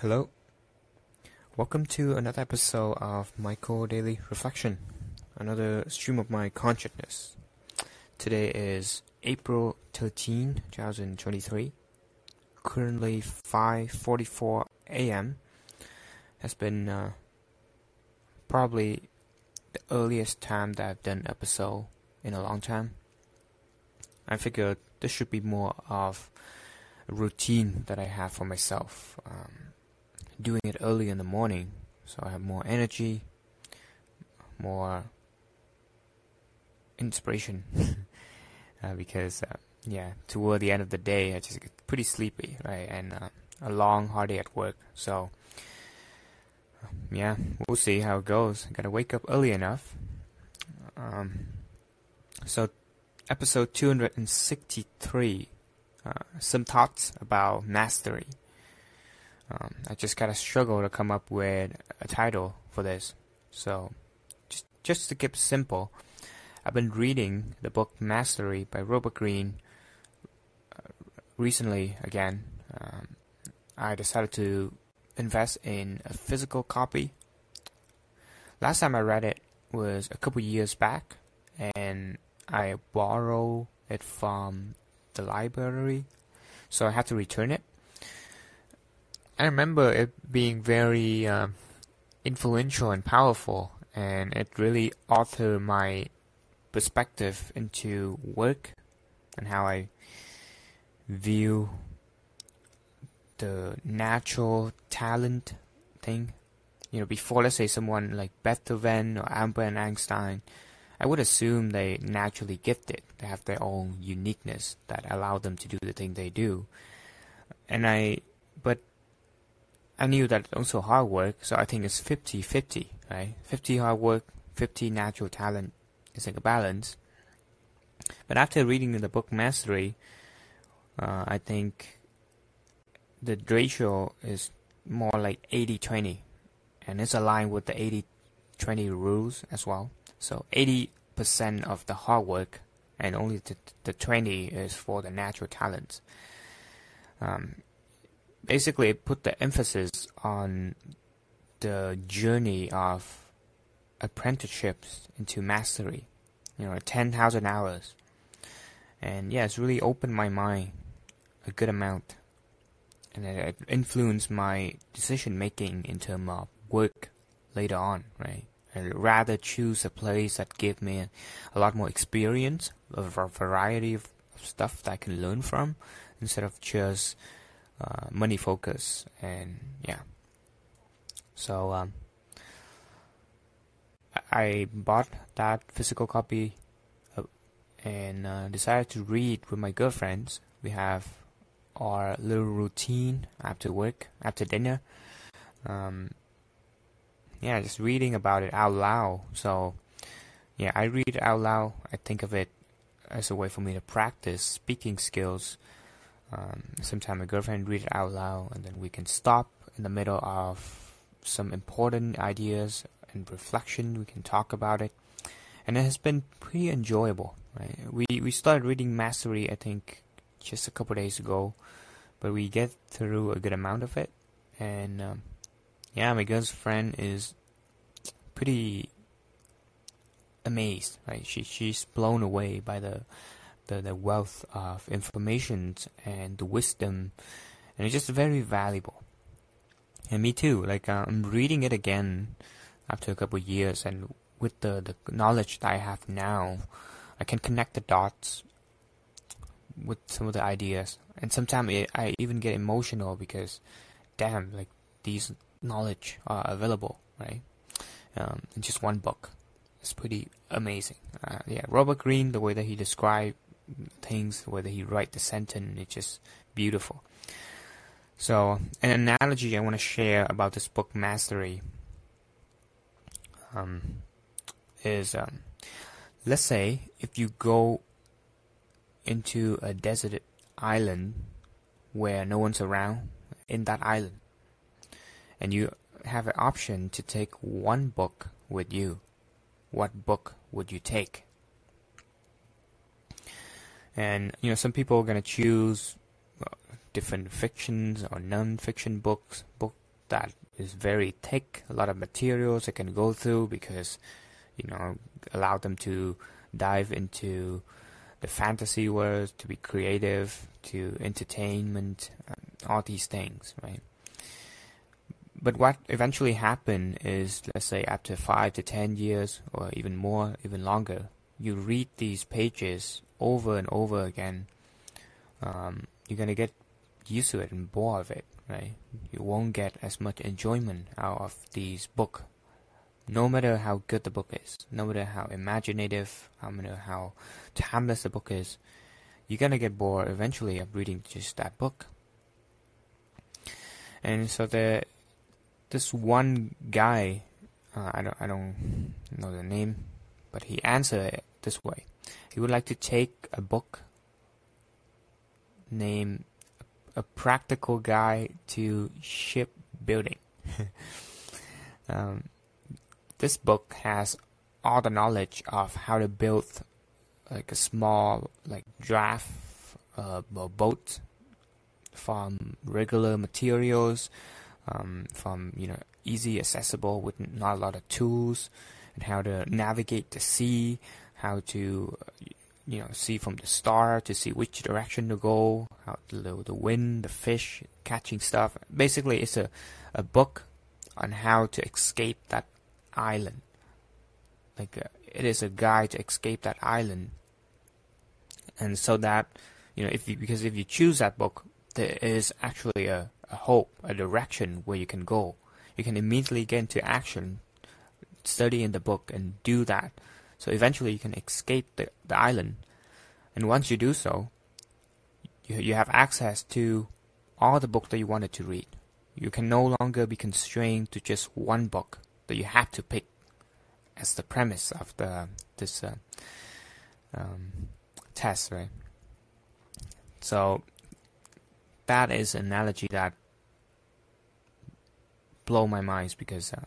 Hello. Welcome to another episode of Michael Daily Reflection, another stream of my consciousness. Today is April 13, 2023. Currently 5:44 a.m. Has been uh, probably the earliest time that I've done episode in a long time. I figured this should be more of a routine that I have for myself. Um, doing it early in the morning, so I have more energy, more inspiration. uh, because uh, yeah, toward the end of the day, I just get pretty sleepy, right? And uh, a long, hard day at work. So yeah, we'll see how it goes. I gotta wake up early enough. Um, so episode 263 uh, some thoughts about mastery um, I just kind of struggle to come up with a title for this. So just just to keep it simple I've been reading the book Mastery by Robert Greene uh, recently again. Um, I decided to invest in a physical copy. Last time I read it was a couple years back and I borrow it from the library, so I had to return it. I remember it being very uh, influential and powerful, and it really altered my perspective into work and how I view the natural talent thing. You know, before let's say someone like Beethoven or Albert Einstein I would assume they naturally gifted. They have their own uniqueness that allow them to do the thing they do. And I, but I knew that it's also hard work, so I think it's 50-50, right? 50 hard work, 50 natural talent It's like a balance. But after reading the book Mastery, uh, I think the ratio is more like 80-20, and it's aligned with the 80-20 rules as well. So 80% of the hard work and only the, the 20 is for the natural talents. Um, basically, it put the emphasis on the journey of apprenticeships into mastery. You know, 10,000 hours. And yeah, it's really opened my mind a good amount. And it influenced my decision making in terms of work later on, right? I'd rather choose a place that give me a, lot more experience, a, variety of, stuff that I can learn from, instead of just uh, money focus. And yeah, so um, I bought that physical copy uh, and uh, decided to read with my girlfriends. We have our little routine after work, after dinner. Um, yeah, just reading about it out loud. So, yeah, I read out loud. I think of it as a way for me to practice speaking skills. Um, sometimes my girlfriend read it out loud, and then we can stop in the middle of some important ideas and reflection. We can talk about it, and it has been pretty enjoyable. Right? We we started reading Mastery, I think, just a couple days ago, but we get through a good amount of it, and um, yeah, my girlfriend is pretty amazed, right? She she's blown away by the the, the wealth of information and the wisdom, and it's just very valuable. And me too. Like uh, I'm reading it again after a couple of years, and with the the knowledge that I have now, I can connect the dots with some of the ideas. And sometimes I even get emotional because, damn, like these knowledge are available, right? Um, in just one book. It's pretty amazing. Uh, yeah, Robert Greene, the way that he described things, whether he write the sentence, it's just beautiful. So, an analogy I want to share about this book, Mastery, um, is um, let's say if you go into a desert island where no one's around in that island and you have an option to take one book with you, what book would you take? And you know, some people are gonna choose uh, different fictions or non-fiction books, book that is very thick, a lot of materials they can go through because, you know, allow them to dive into the fantasy world, to be creative, to entertainment, all these things, right? But what eventually happened is, let's say, after five to ten years, or even more, even longer, you read these pages over and over again. Um, you're gonna get used to it and bored of it, right? You won't get as much enjoyment out of these book, no matter how good the book is, no matter how imaginative, no matter how timeless the book is. You're gonna get bored eventually of reading just that book. And so the this one guy, uh, I don't I don't know the name, but he answered it this way. He would like to take a book named A Practical Guide to Shipbuilding. um, this book has all the knowledge of how to build like a small like draft uh, boat from regular materials, um, from you know easy accessible with not a lot of tools, and how to navigate the sea, how to you know see from the star to see which direction to go, how to the the wind, the fish, catching stuff. Basically, it's a a book on how to escape that island. Like uh, it is a guide to escape that island, and so that you know if you because if you choose that book, there is actually a, a hope, a direction where you can go. You can immediately get into action, study in the book, and do that. So eventually you can escape the, the island. And once you do so, you, you have access to all the books that you wanted to read. You can no longer be constrained to just one book that you have to pick as the premise of the this uh, um, test, right? So that is an analogy that blow my mind because uh,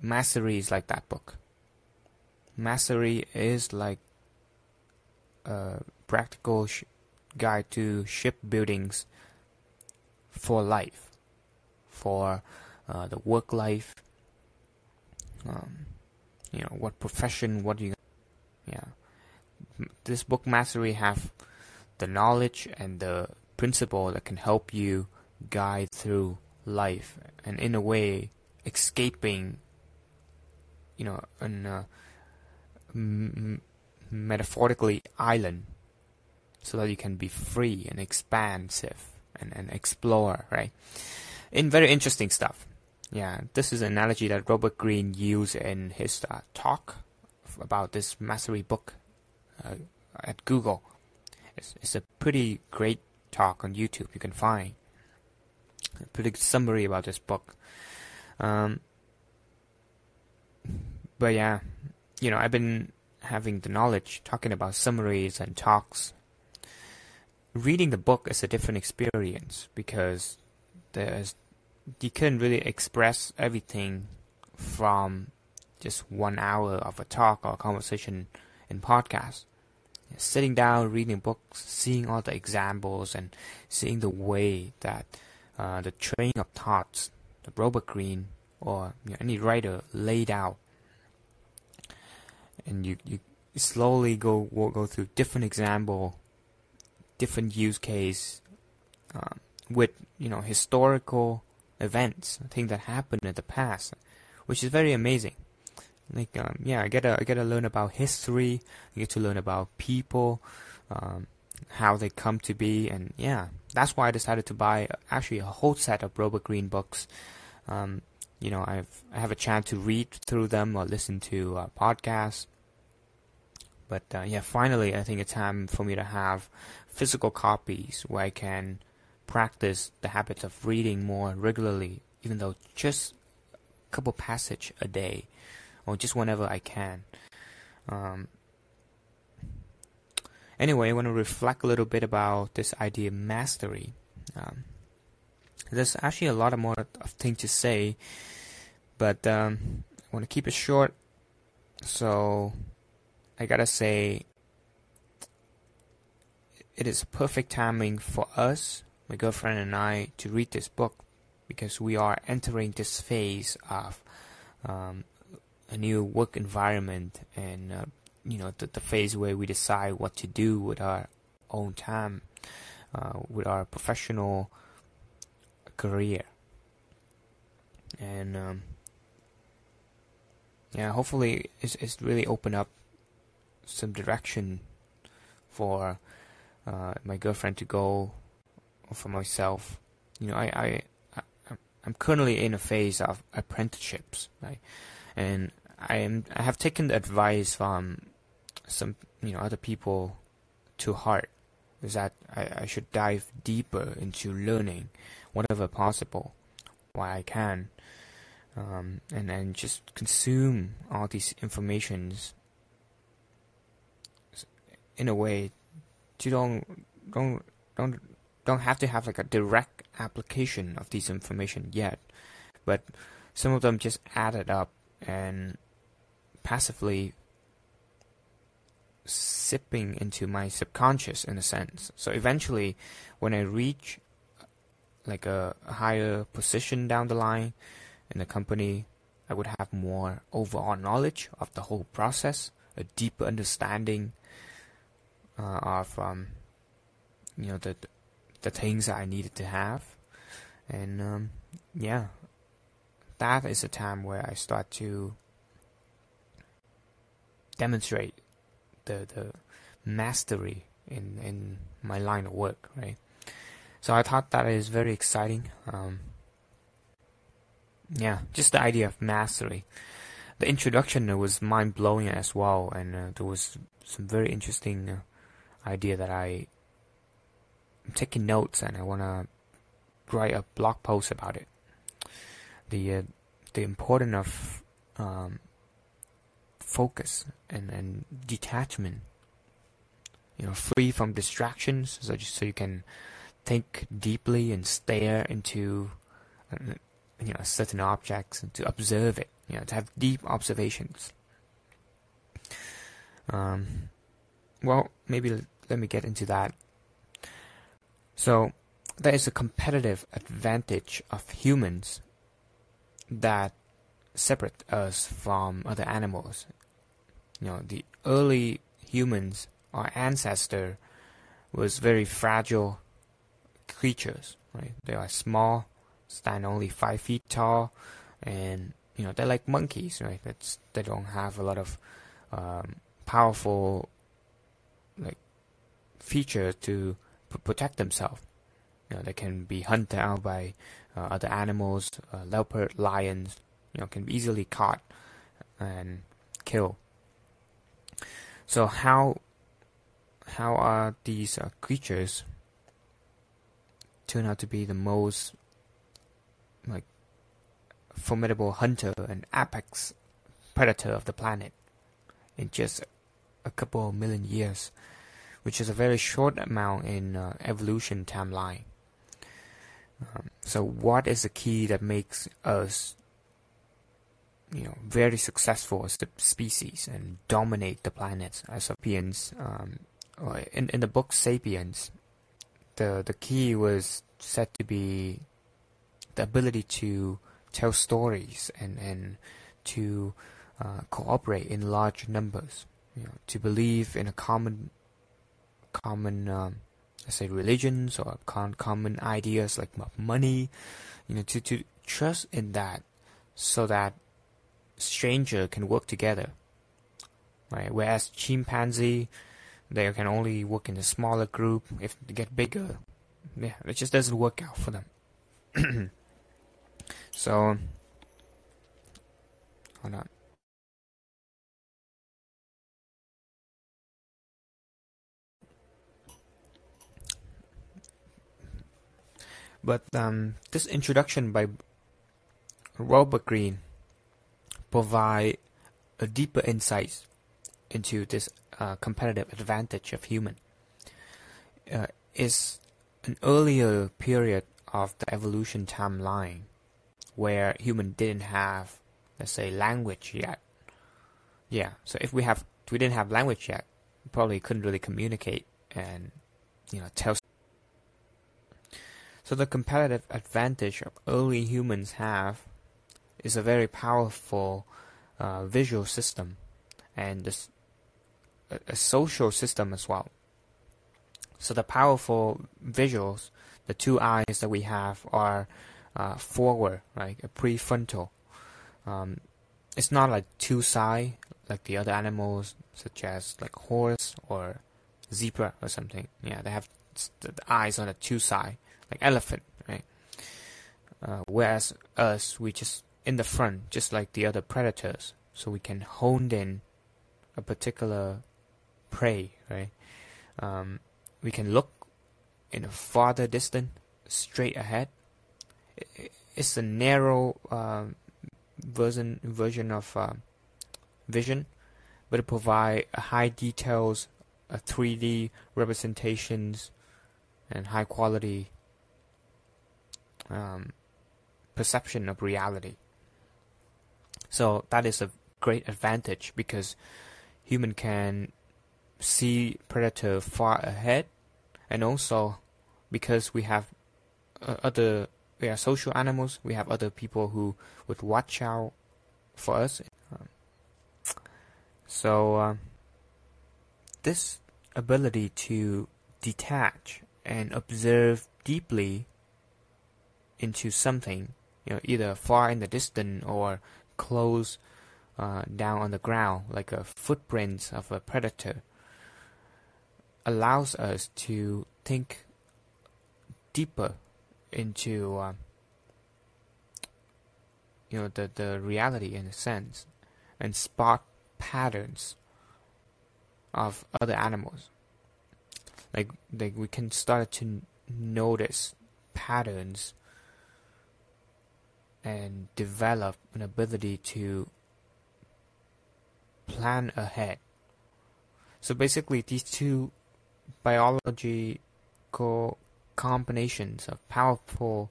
mastery is like that book. Mastery is like a practical sh- guide to shipbuildings for life, for uh, the work life. Um, you know what profession? What you? Yeah, this book mastery have the knowledge and the principle that can help you guide through life and in a way escaping you know an uh, m- metaphorically island so that you can be free and expansive and, and explore right in very interesting stuff yeah this is an analogy that robert greene used in his uh, talk about this mastery book uh, at google it's, it's a pretty great talk on YouTube you can find. A pretty good summary about this book. Um, but yeah, you know, I've been having the knowledge talking about summaries and talks. Reading the book is a different experience because there's you couldn't really express everything from just one hour of a talk or a conversation in podcast sitting down, reading books, seeing all the examples, and seeing the way that uh, the train of thoughts, the Robert Greene or you know, any writer laid out, and you you slowly go go through different example, different use case, uh, with you know historical events, things that happened in the past, which is very amazing. Like um, yeah, I get to I get to learn about history. I get to learn about people, um, how they come to be, and yeah, that's why I decided to buy actually a whole set of Robert Greene books. Um, you know, I've I have a chance to read through them or listen to uh, podcasts. But uh, yeah, finally, I think it's time for me to have physical copies where I can practice the habit of reading more regularly, even though just a couple passage a day or just whenever I can. Um, anyway, I want to reflect a little bit about this idea of mastery. Um, there's actually a lot of more of things to say, but um, I want to keep it short. So I gotta say, it is perfect timing for us, my girlfriend and I, to read this book because we are entering this phase of um, a new work environment and uh, you know the, the phase where we decide what to do with our own time, uh, with our professional career, and um, yeah, hopefully it's, it's really opened up some direction for uh, my girlfriend to go, or for myself. You know, I, I, I I'm currently in a phase of apprenticeships, right? And I am I have taken the advice from some you know other people to heart is that I, I should dive deeper into learning whatever possible while I can um, and and just consume all these informations in a way you don't don't don't don't have to have like a direct application of this information yet but some of them just added up and passively sipping into my subconscious in a sense. So eventually, when I reach like a higher position down the line in the company, I would have more overall knowledge of the whole process, a deeper understanding uh, of um, you know the the things that I needed to have, and um, yeah, that is a time where I start to demonstrate the the mastery in in my line of work, right? So I thought that is very exciting. Um, yeah, just the idea of mastery. The introduction was mind blowing as well, and uh, there was some very interesting uh, idea that I am taking notes and I want to write a blog post about it. The uh, the importance of um, focus and, and detachment. You know, free from distractions, so just so you can think deeply and stare into uh, you know certain objects and to observe it. You know, to have deep observations. Um, well, maybe let me get into that. So, there is a competitive advantage of humans that separate us from other animals you know, the early humans, our ancestor, was very fragile creatures. Right? They are small, stand only five feet tall, and you know they're like monkeys. Right? That's they don't have a lot of um, powerful like features to p- protect themselves. You know, they can be hunted out by uh, other animals, uh, leopard, lions. You know, can be easily caught and killed. So how how are these uh, creatures turn out to be the most like formidable hunter and apex predator of the planet in just a couple of million years, which is a very short amount in uh, evolution timeline. Um, so, what is the key that makes us you know very successful as the species and dominate the planet as sapiens. Um, in in the book *Sapiens*, the the key was said to be the ability to tell stories and and to uh, cooperate in large numbers. You know, to believe in a common common um, let's say religions or common ideas like money. You know, to to trust in that so that stranger can work together. Right? Whereas chimpanzee, they can only work in a smaller group. If they get bigger, yeah, it just doesn't work out for them. so, hold on. But um, this introduction by Robert Greene provide a deeper insight into this uh, competitive advantage of human uh, is an earlier period of the evolution timeline where human didn't have let's say language yet. Yeah so if we have we didn't have language yet we probably couldn't really communicate and you know tell So the competitive advantage of early humans have is a very powerful uh, visual system and a, a social system as well. So the powerful visuals, the two eyes that we have are uh, forward, right, a prefrontal. Um, it's not like two side like the other animals, such as like horse or zebra or something. Yeah, they have the eyes on the two side like elephant, right? Uh, whereas us, we just in the front, just like the other predators, so we can hone in a particular prey, right? Um, we can look in a farther distance, straight ahead. It's a narrow um, version version of uh, vision, but it provide high details, a 3D representations, and high quality um, perception of reality. So that is a great advantage because human can see predator far ahead, and also because we have uh, other we are social animals, we have other people who would watch out for us. Um, so uh, this ability to detach and observe deeply into something, you know, either far in the distance or close uh, down on the ground, like a footprint of a predator, allows us to think deeper into uh, you know the the reality in a sense, and spot patterns of other animals. Like like we can start to notice patterns and develop an ability to plan ahead. So basically, these two biological combinations of powerful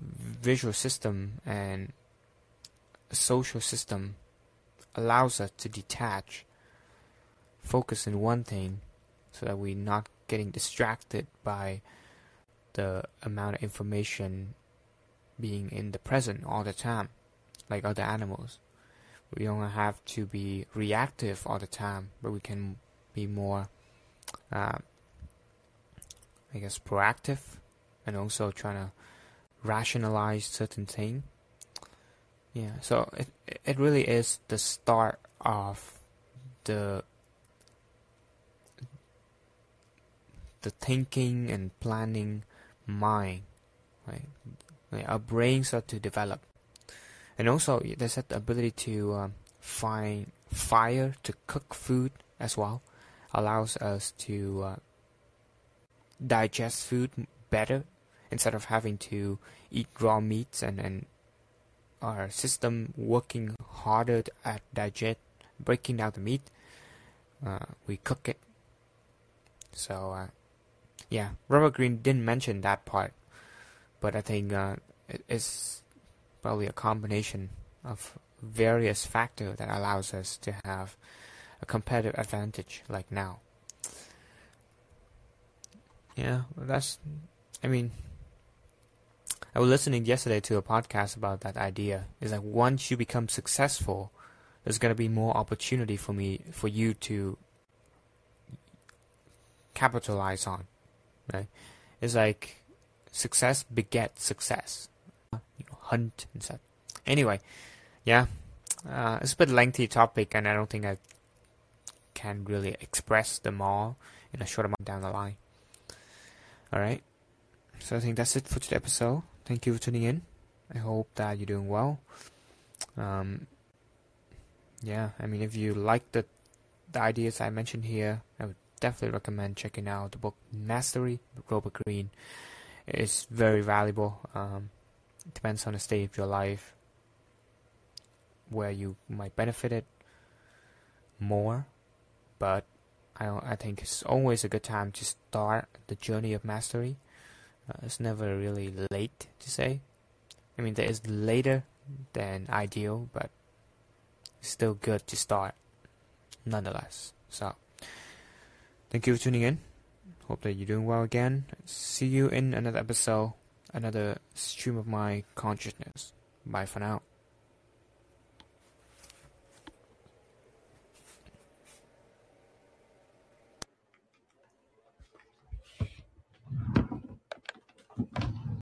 visual system and social system allows us to detach, focus in one thing, so that we're not getting distracted by the amount of information being in the present all the time, like other animals. We don't have to be reactive all the time, but we can be more, uh, I guess, proactive, and also trying to rationalize certain thing. Yeah, so it it really is the start of the the thinking and planning mind, right? Our brains start to develop, and also there's that ability to um, find fire to cook food as well, allows us to uh, digest food better instead of having to eat raw meats and, and our system working harder at digest breaking down the meat uh, we cook it. So uh, yeah Robert Greene didn't mention that part but I think uh, it's probably a combination of various factors that allows us to have a competitive advantage like now. Yeah, that's. I mean, I was listening yesterday to a podcast about that idea. Is that once you become successful, there's gonna be more opportunity for me for you to capitalize on. Right? It's like success begets success. You know, hunt and stuff. Anyway, yeah, uh, it's a bit lengthy topic, and I don't think I can really express them all in a short amount down the line. All right, so I think that's it for today's episode. Thank you for tuning in. I hope that you're doing well. Um, yeah, I mean, if you like the the ideas I mentioned here, I would definitely recommend checking out the book Mastery, Robert Greene is very valuable. Um, depends on the state of your life where you might benefit it more, but I I think it's always a good time to start the journey of mastery. Uh, it's never really late to say. I mean, there is later than ideal, but still good to start nonetheless. So, thank you for tuning in. Hope that you're doing well again. See you in another episode, another stream of my consciousness. Bye for now.